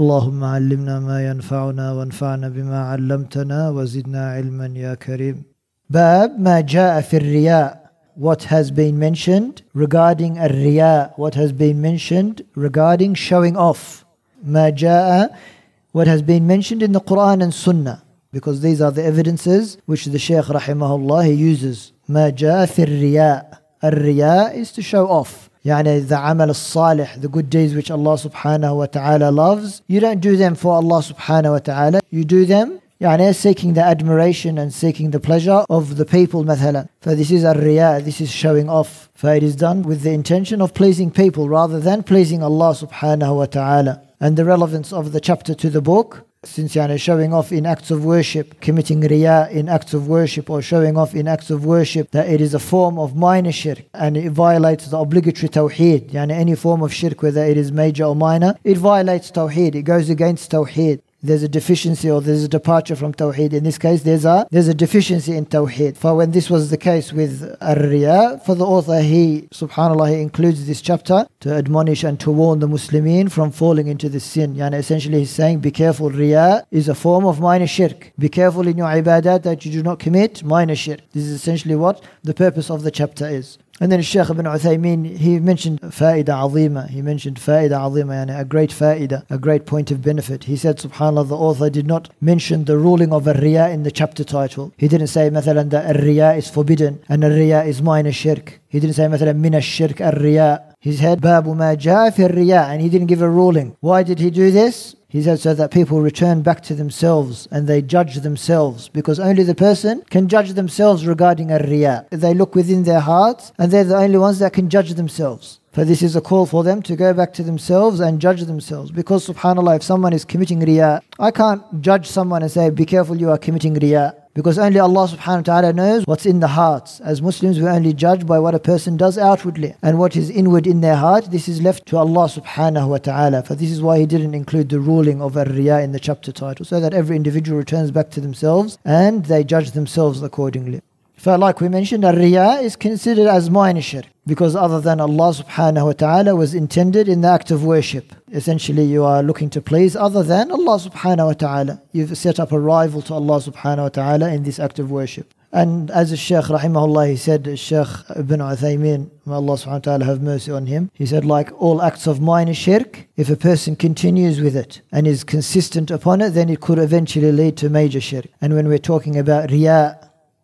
اللهم علمنا ما ينفعنا وانفعنا بما علمتنا وزدنا علما يا كريم باب ما جاء في الرياء what has been mentioned regarding الرياء what has been mentioned regarding showing off ما جاء what has been mentioned in the Quran and Sunnah because these are the evidences which the Shaykh rahimahullah he uses ما جاء في الرياء الرياء is to show off يعني the عمل الصالح the good deeds which Allah subhanahu wa ta'ala loves you don't do them for Allah subhanahu wa ta'ala you do them يعني seeking the admiration and seeking the pleasure of the people مثلا so this is الرياء this is showing off so it is done with the intention of pleasing people rather than pleasing Allah subhanahu wa ta'ala and the relevance of the chapter to the book since yani showing off in acts of worship, committing riyah in acts of worship, or showing off in acts of worship, that it is a form of minor shirk and it violates the obligatory tawheed. Yani any form of shirk, whether it is major or minor, it violates tawheed, it goes against tawheed there's a deficiency or there's a departure from Tawheed. In this case, there's a there's a deficiency in Tawheed. For when this was the case with Ar-Riya, for the author, he, subhanAllah, he includes this chapter to admonish and to warn the Muslimin from falling into this sin. Yani essentially he's saying, be careful, Riya is a form of minor shirk. Be careful in your ibadat that you do not commit minor shirk. This is essentially what the purpose of the chapter is. And then Shaykh ibn Uthaymeen, he mentioned faida azima. He mentioned faida azima, yani a great faida, a great point of benefit. He said, subhanAllah, the author did not mention the ruling of a riya in the chapter title. He didn't say, مثلا, that a riya is forbidden and a riya is minor shirk. He didn't say, مثلا, min shirk a riya. He said, babu ma ja'a fi riya, and he didn't give a ruling. Why did he do this? He said so that people return back to themselves and they judge themselves because only the person can judge themselves regarding a riya. They look within their hearts and they're the only ones that can judge themselves. For this is a call for them to go back to themselves and judge themselves. Because subhanAllah, if someone is committing riya, I can't judge someone and say, be careful, you are committing riya. Because only Allah subhanahu wa ta'ala knows what's in the hearts. As Muslims, we only judge by what a person does outwardly. And what is inward in their heart, this is left to Allah subhanahu wa ta'ala. For this is why He didn't include the ruling of ar-riya in the chapter title. So that every individual returns back to themselves and they judge themselves accordingly. For like we mentioned, ar-riya is considered as minor shirk because other than Allah subhanahu wa ta'ala was intended in the act of worship. Essentially, you are looking to please other than Allah subhanahu wa ta'ala. You've set up a rival to Allah subhanahu wa ta'ala in this act of worship. And as the Shaykh rahimahullah, he said, Shaykh ibn Uthaymeen, may Allah subhanahu wa ta'ala have mercy on him, he said, like all acts of minor shirk, if a person continues with it and is consistent upon it, then it could eventually lead to major shirk. And when we're talking about riya,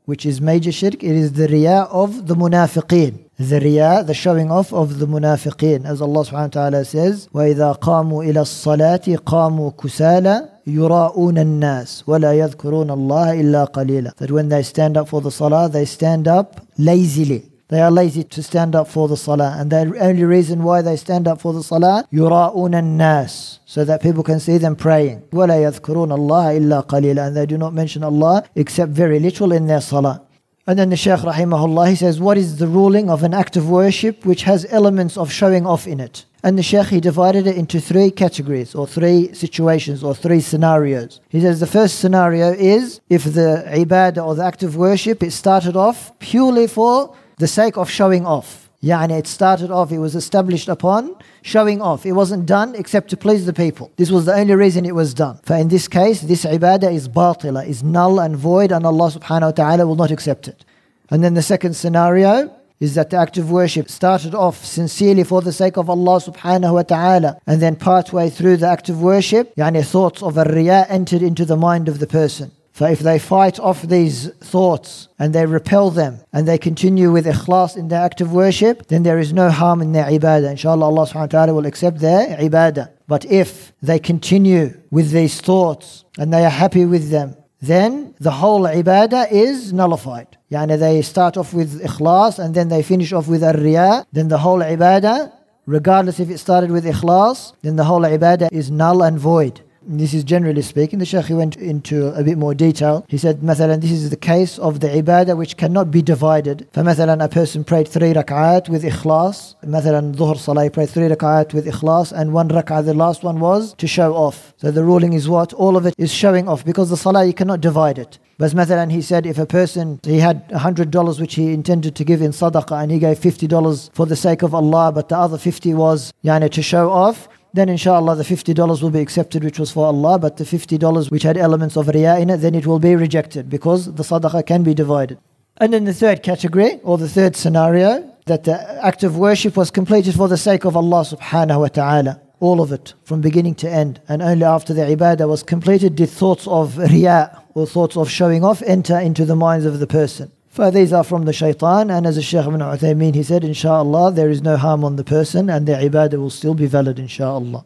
which is major shirk, it is the riya of the munafiqeen the riya, the showing off of the munafiqeen. As Allah subhanahu wa ta'ala says, وَإِذَا قَامُوا إِلَى الصَّلَاةِ قَامُوا كُسَالًا يُرَاءُونَ النَّاسِ وَلَا يَذْكُرُونَ اللَّهَ إِلَّا قَلِيلًا That when they stand up for the salah, they stand up lazily. They are lazy to stand up for the salah. And the only reason why they stand up for the salah, يُرَاءُونَ النَّاسِ So that people can see them praying. وَلَا يَذْكُرُونَ اللَّهَ إِلَّا قَلِيلًا And they do not mention Allah except very little in their salah. And then the Shaykh rahimahullah, he says, what is the ruling of an act of worship which has elements of showing off in it? And the Shaykh, he divided it into three categories or three situations or three scenarios. He says the first scenario is if the ibadah or the act of worship, it started off purely for the sake of showing off. Yani it started off, it was established upon showing off. It wasn't done except to please the people. This was the only reason it was done. For in this case, this ibadah is batila, is null and void, and Allah subhanahu wa ta'ala will not accept it. And then the second scenario is that the act of worship started off sincerely for the sake of Allah subhanahu wa ta'ala, and then partway through the act of worship, yani thoughts of a riya entered into the mind of the person. So if they fight off these thoughts and they repel them and they continue with ikhlas in their act of worship, then there is no harm in their ibadah. Inshallah, Allah subhanahu wa ta'ala will accept their ibadah. But if they continue with these thoughts and they are happy with them, then the whole ibadah is nullified. Yani they start off with ikhlas and then they finish off with ar-riya, then the whole ibadah, regardless if it started with ikhlas, then the whole ibadah is null and void This is generally speaking. The Shaykh he went into a bit more detail. He said, مثلا, this is the case of the ibadah which cannot be divided. فمثلا, a person prayed three rak'at with ikhlas. مثلا, dhuhr salah, he prayed three rak'at with ikhlas, and one rak'at, the last one was to show off. So the ruling is what? All of it is showing off because the salah, you cannot divide it. But مثلا he said if a person he had $100 which he intended to give in sadaqah and he gave $50 for the sake of Allah but the other 50 was yani, to show off then inshallah the $50 will be accepted which was for Allah but the $50 which had elements of riyah in it then it will be rejected because the sadaqah can be divided. And then the third category or the third scenario that the act of worship was completed for the sake of Allah subhanahu wa ta'ala all of it from beginning to end and only after the ibadah was completed did thoughts of riyah or thoughts of showing off enter into the minds of the person. For these are from the shaitan, and as the Shaykh ibn Uthaymeen he said, inshallah, there is no harm on the person, and their ibadah will still be valid, inshallah.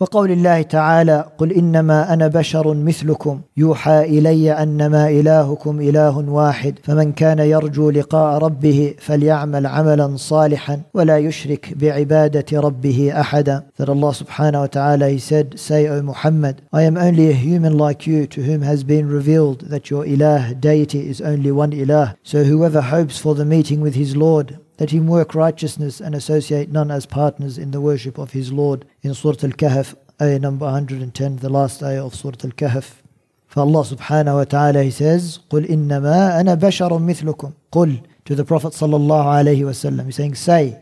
وقول الله تعالى قل انما أنا بشر مثلكم يوحى الي انما الهكم اله واحد فمن كان يرجو لقاء ربه فليعمل عملا صالحا ولا يشرك بعباده ربه احدا that Allah subhanahu wa ta'ala he said say O Muhammad I am only a human like you to whom has been revealed that your ilah deity is only one ilah so whoever hopes for the meeting with his Lord let him work righteousness and associate none as partners in the worship of his Lord. In Surah Al-Kahf, ayah number 110, the last ayah of Surah Al-Kahf. For Allah subhanahu wa ta'ala, He says, قُلْ إِنَّمَا أَنَا بَشَرٌ مِثْلُكُمْ قُلْ to the Prophet sallallahu alayhi wasallam. He's saying, say,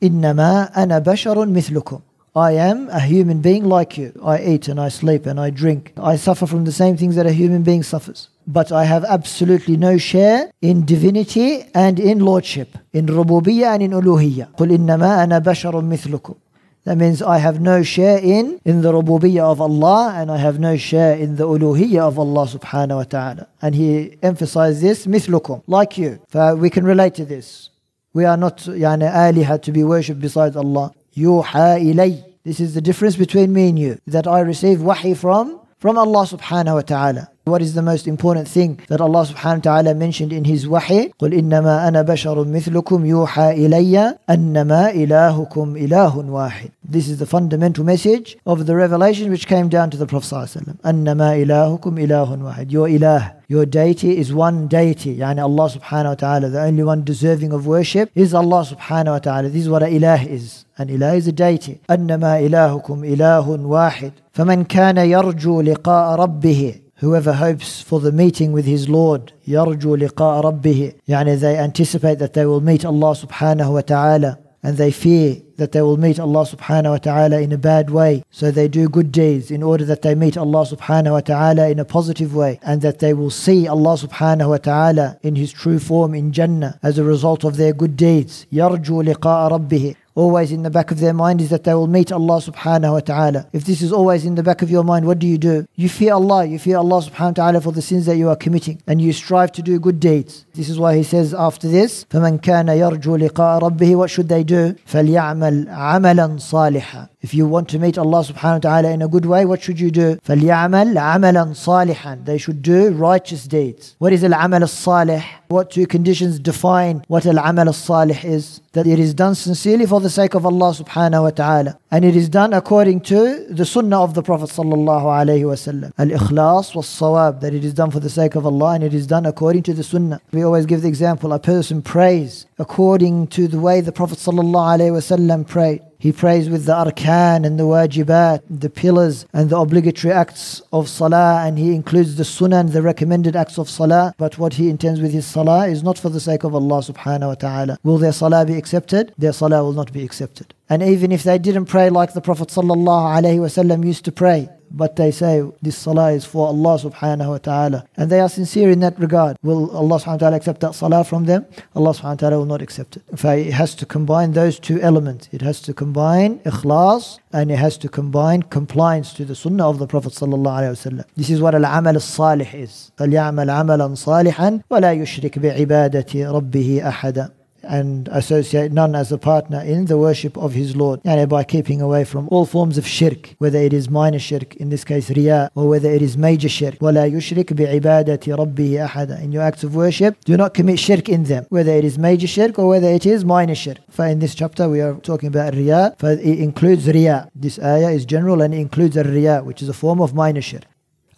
إِنَّمَا أَنَا بَشَرٌ مِثْلُكُمْ I am a human being like you. I eat and I sleep and I drink. I suffer from the same things that a human being suffers. But I have absolutely no share in divinity and in lordship, in rububiyyah and in uluhiyyah. قُلْ إِنَّمَا أَنَا بَشَرٌ مِثْلُكُمْ that means I have no share in in the rububiyyah of Allah and I have no share in the uluhiyyah of Allah subhanahu wa ta'ala. And he emphasized this, مثلكم, like you. For we can relate to this. We are not يعني آلهة to be worshipped besides Allah. يوحى إلي this is the difference between me and you. That I receive wahi from from Allah subhanahu wa ta'ala. What is the most important thing that Allah subhanahu wa ta'ala mentioned in His wahi? قُلْ إِنَّمَا أَنَا بَشَرٌ مِثْلُكُمْ يُوحَى إِلَيَّ أَنَّمَا إِلَهُكُمْ إِلَهٌ وَاحِدٌ This is the fundamental message of the revelation which came down to the Prophet ﷺ. أَنَّمَا إِلَهُكُمْ إِلَهٌ وَاحِدٌ Your ilah, your deity is one deity. Yani Allah subhanahu wa ta'ala, the only one deserving of worship is Allah subhanahu wa ta'ala. This is what an ilah is. An ilah is a deity. أنما إلهكم إله واحد فمن كان يرجو لقاء ربه Whoever hopes for the meeting with his Lord يرجو لقاء ربه يعني they anticipate that they will meet Allah subhanahu wa ta'ala and they fear that they will meet Allah subhanahu wa ta'ala in a bad way. So they do good deeds in order that they meet Allah subhanahu wa ta'ala in a positive way and that they will see Allah subhanahu wa ta'ala in His true form in Jannah as a result of their good deeds. يرجو لقاء ربه always in the back of their mind is that they will meet Allah subhanahu wa ta'ala. If this is always in the back of your mind, what do you do? You fear Allah, you fear Allah subhanahu wa ta'ala for the sins that you are committing, and you strive to do good deeds. This is why he says after this, فَمَنْ كَانَ يَرْجُو لِقَاءَ رَبِّهِ What should they do? فَلْيَعْمَلْ عَمَلًا صَالِحًا if you want to meet Allah subhanahu wa ta'ala in a good way, what should you do? فَلْيَعْمَلْ عَمَلًا صَالِحًا They should do righteous deeds. What is al-amal al-salih? What two conditions define what al-amal al-salih is? That it is done sincerely for the sake of Allah subhanahu wa ta'ala. And it is done according to the sunnah of the Prophet sallallahu alayhi wa sallam. Al-ikhlas was-sawab. That it is done for the sake of Allah and it is done according to the sunnah. We always give the example, a person prays according to the way the Prophet sallallahu alayhi wa sallam prayed. He prays with the arkan and the wajibat, the pillars and the obligatory acts of salah, and he includes the sunan, the recommended acts of salah. But what he intends with his salah is not for the sake of Allah subhanahu wa ta'ala. Will their salah be accepted? Their salah will not be accepted. And even if they didn't pray like the Prophet sallallahu alaihi wasallam used to pray, but they say this salah is for Allah subhanahu wa ta'ala. And they are sincere in that regard. Will Allah subhanahu wa ta'ala accept that salah from them? Allah subhanahu wa ta'ala will not accept it. If it has to combine those two elements. It has to combine ikhlas and it has to combine compliance to the sunnah of the Prophet sallallahu alayhi wa sallam. This is what al-amal al-salih is. فَلْيَعْمَلْ عَمَلًا صَالِحًا وَلَا يُشْرِكْ بِعِبَادَةِ رَبِّهِ أَحَدًا and associate none as a partner in the worship of his Lord. Yani by keeping away from all forms of shirk, whether it is minor shirk, in this case riya, or whether it is major shirk. وَلَا يُشْرِكْ بِعِبَادَةِ رَبِّهِ أَحَدًا In your acts of worship, do not commit shirk in them, whether it is major shirk or whether it is minor shirk. For in this chapter we are talking about riya, for it includes riya. This ayah is general and includes a riya, which is a form of minor shirk.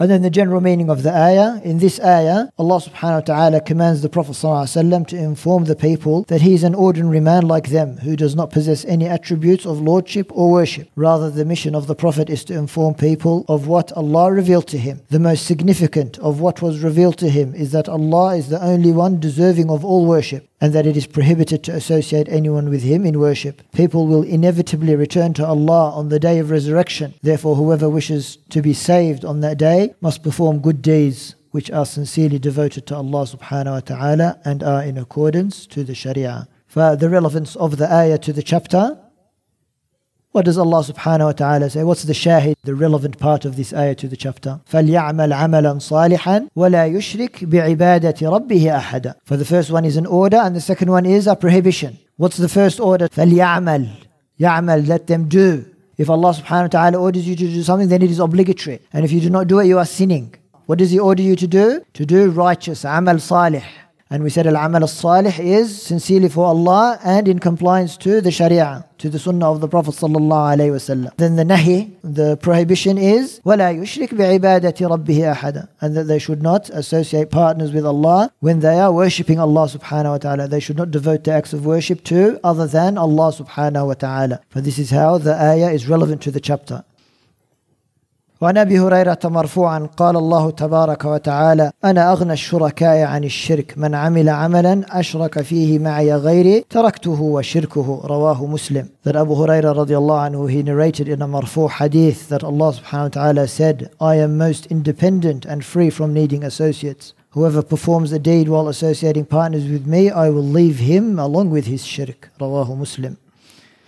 And then the general meaning of the ayah. In this ayah, Allah subhanahu wa ta'ala commands the Prophet to inform the people that he is an ordinary man like them who does not possess any attributes of lordship or worship. Rather, the mission of the Prophet is to inform people of what Allah revealed to him. The most significant of what was revealed to him is that Allah is the only one deserving of all worship and that it is prohibited to associate anyone with him in worship. People will inevitably return to Allah on the day of resurrection. Therefore, whoever wishes to be saved on that day must perform good deeds which are sincerely devoted to Allah subhanahu wa ta'ala and are in accordance to the Sharia. For the relevance of the ayah to the chapter, what does Allah subhanahu wa ta'ala say? What's the shahid, the relevant part of this ayah to the chapter? فَلْيَعْمَلْ عَمَلًا صَالِحًا وَلَا يُشْرِكْ بِعِبَادَةِ رَبِّهِ أَحَدًا For the first one is an order and the second one is a prohibition. What's the first order? فَلْيَعْمَلْ يَعْمَلْ Let them do. If Allah subhanahu wa ta'ala orders you to do something, then it is obligatory. And if you do not do it, you are sinning. What does He order you to do? To do righteous, amal salih. And we said al-amal al-salih is sincerely for Allah and in compliance to the sharia, to the sunnah of the Prophet sallallahu alaihi wasallam. Then the nahi, the prohibition is وَلَا يُشْرِكْ بِعِبَادَةِ رَبِّهِ أَحَدًا And that they should not associate partners with Allah when they are worshipping Allah subhanahu wa ta'ala. They should not devote their acts of worship to other than Allah subhanahu wa ta'ala. For this is how the ayah is relevant to the chapter. وعن ابي هريره مرفوعا قال الله تبارك وتعالى انا اغنى الشركاء عن الشرك من عمل عملا اشرك فيه معي غيري تركته وشركه رواه مسلم that Abu Hurairah radiallahu anhu he narrated in a marfu hadith that Allah subhanahu wa ta'ala said I am most independent and free from needing associates Whoever performs a deed while associating partners with me, I will leave him along with his shirk. Rawahu Muslim.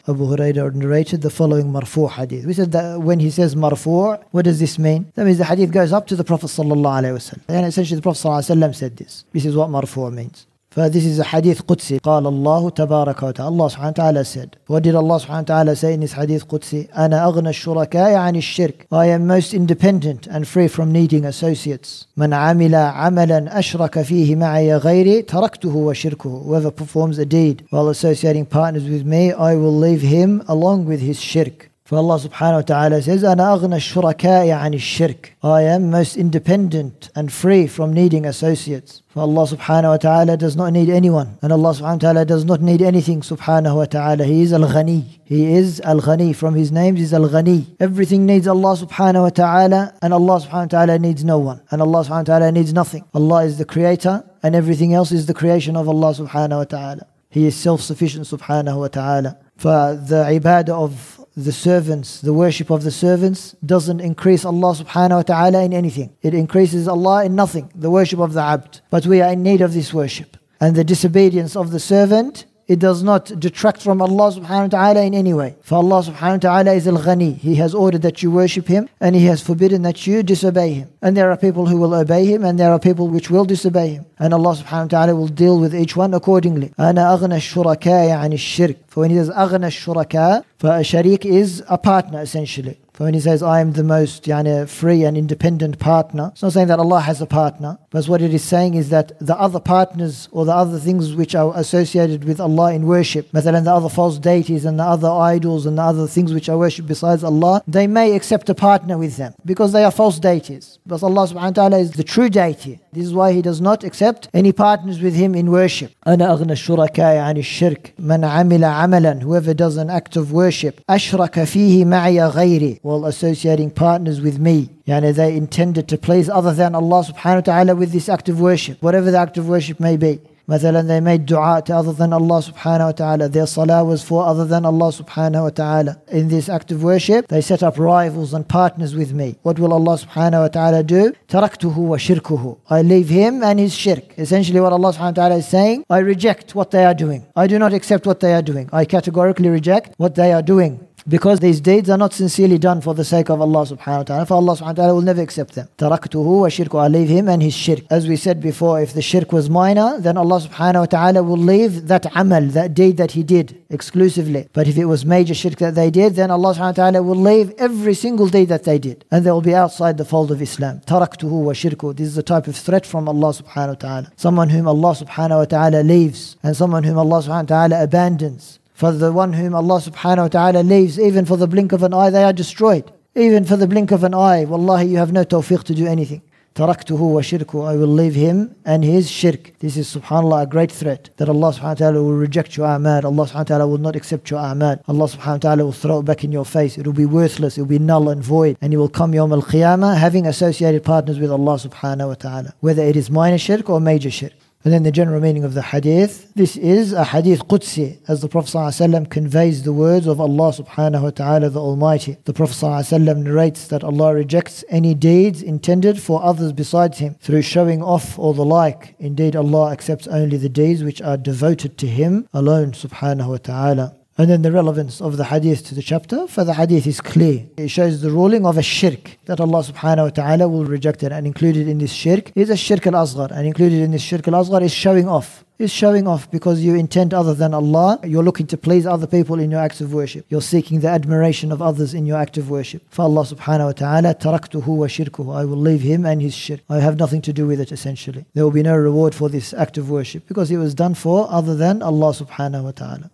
Abu Hurairah narrated the following marfu' hadith. We said that when he says marfu', what does this mean? That means the hadith goes up to the Prophet sallallahu alaihi wasallam. And essentially the Prophet sallallahu alaihi wasallam said this. This is what marfu' means. فthis is a hadith قدسي قال الله تبارك وتعالى Allah subhanahu wa ta'ala said What did Allah subhanahu wa ta'ala say in this hadith قدسي أنا أغنى الشركاء عن الشرك I am most independent and free from needing associates من عمل عملا أشرك فيه معي غيري تركته وشركه Whoever performs a deed while associating partners with me I will leave him along with his shirk For Allah subhanahu wa ta'ala says, أنا أغنى الشركاء عن الشرك. I am most independent and free from needing associates. For Allah subhanahu wa ta'ala does not need anyone. And Allah subhanahu wa ta'ala does not need anything subhanahu wa ta'ala. He is al-ghani. He is al-ghani. From his names is al-ghani. Everything needs Allah subhanahu wa ta'ala and Allah subhanahu wa ta'ala needs no one. And Allah subhanahu wa ta'ala needs nothing. Allah is the creator and everything else is the creation of Allah subhanahu wa ta'ala. He is self-sufficient subhanahu wa ta'ala. For the ibadah of the servants, the worship of the servants doesn't increase Allah subhanahu wa ta'ala in anything. It increases Allah in nothing, the worship of the abd. But we are in need of this worship. And the disobedience of the servant it does not detract from Allah subhanahu wa ta'ala in any way. For Allah subhanahu wa ta'ala is al-ghani. He has ordered that you worship Him and He has forbidden that you disobey Him. And there are people who will obey Him and there are people which will disobey Him. And Allah subhanahu wa ta'ala will deal with each one accordingly. أَنَا أَغْنَى الشُّرَكَاءِ عَنِ الشِّرْكِ For when He says أَغْنَى الشُّرَكَاء for a sharik is a partner essentially. For when he says, I am the most yani, free and independent partner, it's not saying that Allah has a partner, but what it is saying is that the other partners or the other things which are associated with Allah in worship, مثلا the other false deities and the other idols and the other things which are worshipped besides Allah, they may accept a partner with them because they are false deities. But Allah subhanahu wa ta'ala is the true deity. This is why He does not accept any partners with Him in worship. أنا أغنى الشركاء عن الشرك من عمل عملا whoever does an act of worship أشرك فيه معي غيري while associating partners with me Yani they intended to please other than Allah subhanahu wa ta'ala with this act of worship, whatever the act of worship may be. مثلا they made dua to other than Allah subhanahu wa ta'ala. Their salah was for other than Allah subhanahu wa ta'ala. In this act of worship, they set up rivals and partners with me. What will Allah subhanahu wa ta'ala do? تركته وشركه. I leave him and his shirk. Essentially what Allah subhanahu wa ta'ala is saying, I reject what they are doing. I do not accept what they are doing. I categorically reject what they are doing. because these deeds are not sincerely done for the sake of Allah subhanahu wa ta'ala, for Allah subhanahu wa ta'ala will never accept them. Taraktuhu wa shirku, I leave him and his shirk. As we said before, if the shirk was minor, then Allah subhanahu wa ta'ala will leave that amal, that deed that he did exclusively. But if it was major shirk that they did, then Allah subhanahu wa ta'ala will leave every single deed that they did. And they will be outside the fold of Islam. Taraktuhu wa shirku. This is a type of threat from Allah subhanahu wa ta'ala. Someone whom Allah subhanahu wa ta'ala leaves and someone whom Allah subhanahu wa ta'ala abandons. For the one whom Allah subhanahu wa ta'ala leaves, even for the blink of an eye, they are destroyed. Even for the blink of an eye, wallahi, you have no tawfiq to do anything. تركته وشركه I will leave him and his shirk this is subhanallah a great threat that Allah subhanahu wa ta'ala will reject your a'mal Allah subhanahu wa ta'ala will not accept your a'mal Allah subhanahu wa ta'ala will throw it back in your face it will be worthless it will be null and void and you will come yawm al-qiyamah having associated partners with Allah subhanahu wa ta'ala whether it is minor shirk or major shirk and then the general meaning of the hadith. This is a hadith Qudsi, as the Prophet ﷺ conveys the words of Allah subhanahu wa ta'ala the Almighty. The Prophet ﷺ narrates that Allah rejects any deeds intended for others besides Him through showing off or the like. Indeed, Allah accepts only the deeds which are devoted to Him alone subhanahu wa ta'ala. And then the relevance of the hadith to the chapter, for the hadith is clear. It shows the ruling of a shirk that Allah subhanahu wa ta'ala will reject it. And included in this shirk is a shirk al asghar. And included in this shirk al asghar is showing off. Is showing off because you intend other than Allah. You're looking to please other people in your acts of worship. You're seeking the admiration of others in your act of worship. For Allah subhanahu wa ta'ala, taraktuhu wa shirkuhu. I will leave him and his shirk. I have nothing to do with it essentially. There will be no reward for this act of worship because it was done for other than Allah subhanahu wa ta'ala.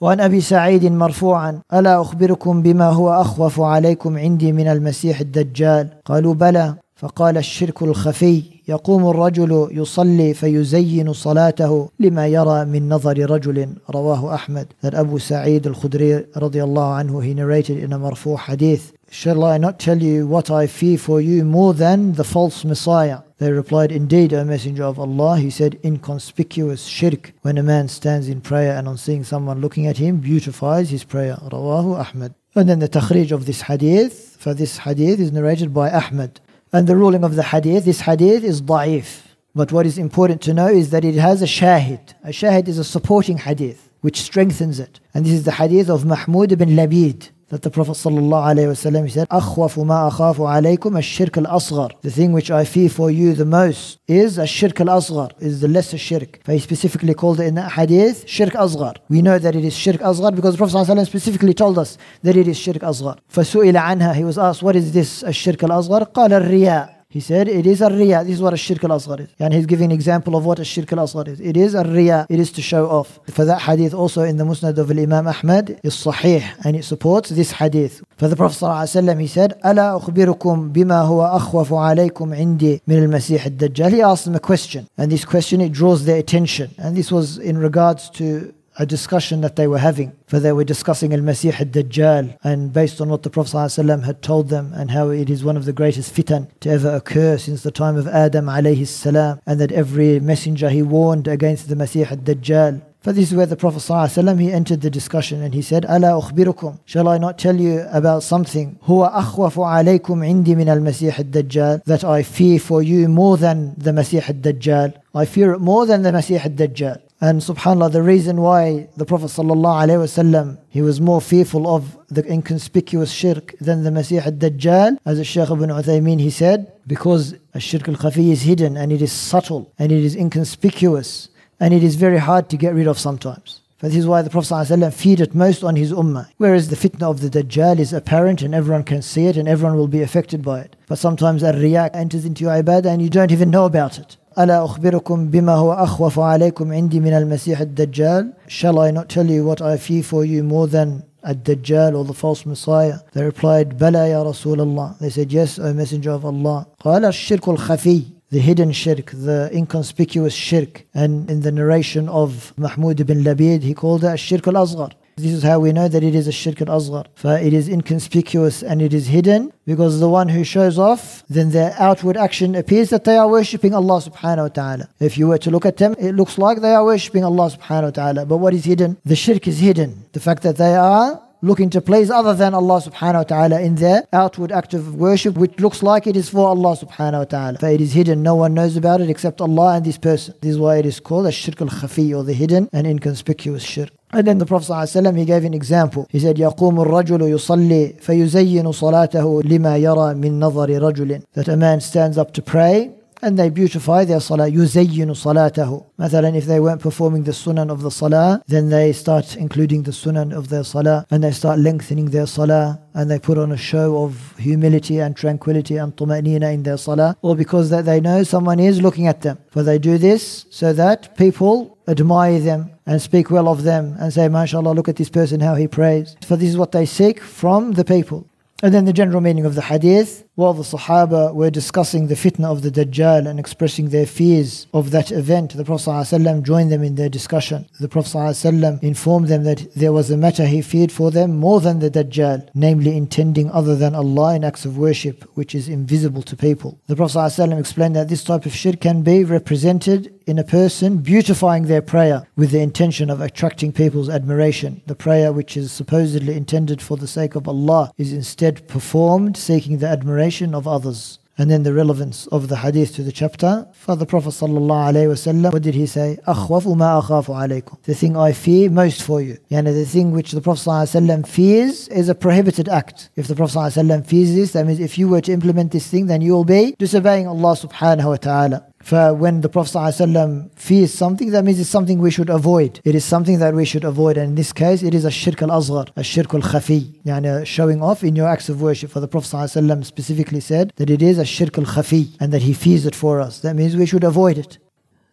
وعن أبي سعيد مرفوعا ألا أخبركم بما هو أخوف عليكم عندي من المسيح الدجال؟ قالوا بلى. فقال الشرك الخفي يقوم الرجل يصلي فيزين صلاته لما يرى من نظر رجل رواه احمد that Abu Sa'id al-Khudri رضي الله عنه he narrated in a مرفوع حديث Shall I not tell you what I fear for you more than the false Messiah? They replied, Indeed, O Messenger of Allah. He said, Inconspicuous shirk. When a man stands in prayer and on seeing someone looking at him, beautifies his prayer. Rawahu Ahmad. And then the takhrij of this hadith, for this hadith is narrated by Ahmad. And the ruling of the hadith, this hadith is da'if. But what is important to know is that it has a shahid. A shahid is a supporting hadith, which strengthens it. And this is the hadith of Mahmud ibn Labid that the Prophet ﷺ said, أخوف ما أخاف عليكم الشرك الأصغر. The thing which I fear for you the most is a shirk al-asghar, is the lesser shirk. He specifically called it in that hadith, shirk asghar. We know that it is shirk asghar because the Prophet ﷺ specifically told us that it is shirk asghar. فسئل عنها, he was asked, what is this الشرك الأصغر? قال الرياء. He said it is a riya. This is what a shirk al asghar is. And he's giving an example of what a shirk al asghar is. It is a riya. It is to show off. For that hadith also in the Musnad of Imam Ahmad is sahih and it supports this hadith. For the Prophet ﷺ he said, ألا أخبركم بما هو أخوف عليكم عندي من المسيح الدجال. He asked them a question. And this question it draws their attention. And this was in regards to a discussion that they were having. For they were discussing Al Masih al Dajjal, and based on what the Prophet ﷺ had told them, and how it is one of the greatest fitan to ever occur since the time of Adam alayhi salam, and that every messenger he warned against the Masih al Dajjal. For this is where the Prophet ﷺ, he entered the discussion and he said, ألا أخبركم Shall I not tell you about something هو أخوف عليكم عندي من المسيح الدجال that I fear for you more than the Masih al-Dajjal I fear it more than the Masih al-Dajjal and subhanAllah, the reason why the Prophet ﷺ, he was more fearful of the inconspicuous shirk than the Masih al-Dajjal, as Shaykh ibn Uthaymeen, he said, because shirk al-khafi is hidden and it is subtle and it is inconspicuous and it is very hard to get rid of sometimes. This is why the Prophet ﷺ feared it most on his ummah. Whereas the fitna of the Dajjal is apparent and everyone can see it and everyone will be affected by it. But sometimes a riyak enters into your ibadah and you don't even know about it. ألا أخبركم بما هو أخوف عليكم عندي من المسيح الدجال Shall I not tell you what I fear for you more than الدجال or the false Messiah? They replied بلى يا رسول الله They said yes O Messenger of Allah قال الشرك الخفي the hidden shirk, the inconspicuous shirk. And in the narration of Mahmud ibn Labid, he called it shirk al asghar. This is how we know that it is a shirk al-asghar. For it is inconspicuous and it is hidden because the one who shows off, then their outward action appears that they are worshipping Allah subhanahu wa ta'ala. If you were to look at them, it looks like they are worshipping Allah subhanahu wa ta'ala. But what is hidden? The shirk is hidden. The fact that they are looking to please other than Allah subhanahu wa ta'ala in their outward act of worship, which looks like it is for Allah subhanahu wa ta'ala. But it is hidden, no one knows about it except Allah and this person. This is why it is called a shirk al khafi or the hidden and inconspicuous shirk. And then the Prophet ﷺ, he gave an example. He said, يقوم الرجل يصلي فيزين صلاته لما يرى من نظر رجل. That a man stands up to pray and they beautify their salah يزين صلاته مثلا if they weren't performing the sunan of the salah then they start including the sunan of their salah and they start lengthening their salah and they put on a show of humility and tranquility and tumanina in their salah or because that they know someone is looking at them for they do this so that people admire them and speak well of them and say mashallah look at this person how he prays for this is what they seek from the people and then the general meaning of the hadith while the Sahaba were discussing the fitna of the Dajjal and expressing their fears of that event, the Prophet ﷺ joined them in their discussion. The Prophet ﷺ informed them that there was a matter he feared for them more than the Dajjal, namely intending other than Allah in acts of worship, which is invisible to people. The Prophet ﷺ explained that this type of shirk can be represented in a person beautifying their prayer with the intention of attracting people's admiration. The prayer, which is supposedly intended for the sake of Allah, is instead performed seeking the admiration of others. And then the relevance of the hadith to the chapter. For the Prophet ﷺ, what did he say? أخوف ما أخاف عليكم. The thing I fear most for you. Yani the thing which the Prophet ﷺ fears is a prohibited act. If the Prophet ﷺ fears this, that means if you were to implement this thing, then you will be disobeying Allah subhanahu wa ta'ala. For when the Prophet ﷺ fears something, that means it's something we should avoid. It is something that we should avoid. And in this case, it is a shirk al asghar, a shirk al khafi, showing off in your acts of worship. For the Prophet ﷺ specifically said that it is a shirk al khafi and that he fears it for us. That means we should avoid it.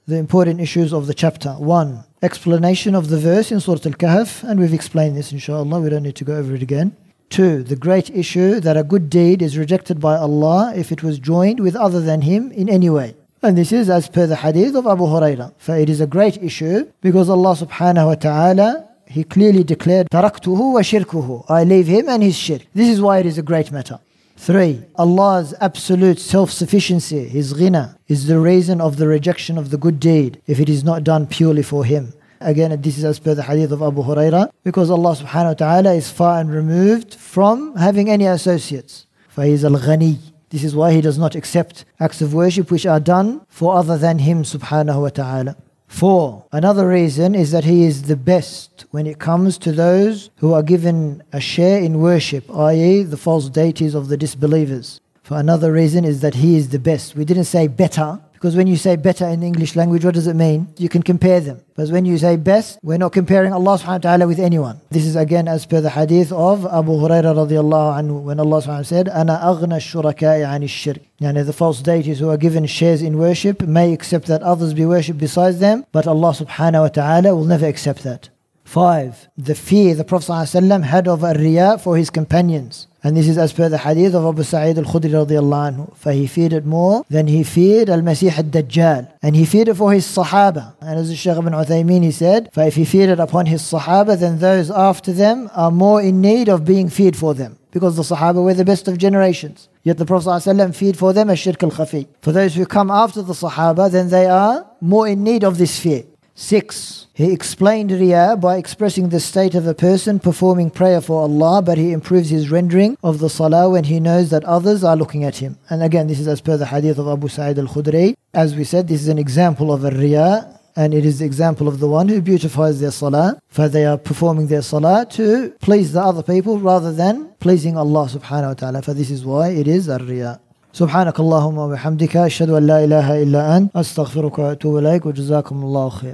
The important issues of the chapter. One, explanation of the verse in Surah Al Kahf, and we've explained this inshallah, we don't need to go over it again. Two, the great issue that a good deed is rejected by Allah if it was joined with other than Him in any way. And this is as per the hadith of Abu Huraira. For it is a great issue because Allah subhanahu wa ta'ala, He clearly declared, Taraktuhu wa shirkuhu. I leave him and his shirk. This is why it is a great matter. Three, Allah's absolute self sufficiency, His ghina, is the reason of the rejection of the good deed if it is not done purely for Him. Again, this is as per the hadith of Abu Huraira, because Allah subhanahu wa ta'ala is far and removed from having any associates. For He is Al Ghani, this is why he does not accept acts of worship which are done for other than him subhanahu wa ta'ala. Four, another reason is that he is the best when it comes to those who are given a share in worship, i.e., the false deities of the disbelievers. For another reason is that he is the best. We didn't say better, because when you say better in English language, what does it mean? You can compare them. But when you say best, we're not comparing Allah subhanahu wa ta'ala with anyone. This is again as per the hadith of Abu Hurairah radiallahu anhu when Allah subhanahu wa ta'ala said, Ana aghna shuraka'i ani shirk. Yani the false deities who are given shares in worship may accept that others be worshipped besides them, but Allah subhanahu wa ta'ala will never accept that. Five, the fear the Prophet ﷺ had of riya for his companions. And this is as per the hadith of Abu Sa'id al-Khudri radiallahu anhu. For he feared it more than he feared al-Masih al-Dajjal. And he feared it for his Sahaba. And as the Shaykh ibn Uthaymeen he said, for if he feared it upon his Sahaba, then those after them are more in need of being feared for them. Because the Sahaba were the best of generations. Yet the Prophet ﷺ feared for them a shirk al-khafi. For those who come after the Sahaba, then they are more in need of this fear. Six, he explained Riyah by expressing the state of a person performing prayer for Allah, but he improves his rendering of the Salah when he knows that others are looking at him. And again, this is as per the hadith of Abu Sa'id al Khudri. As we said, this is an example of a Riyah, and it is the example of the one who beautifies their Salah, for they are performing their Salah to please the other people rather than pleasing Allah subhanahu wa ta'ala. For this is why it is a Riyah. سبحانك اللهم وبحمدك أشهد أن لا إله إلا أنت أستغفرك وأتوب إليك وجزاكم الله خير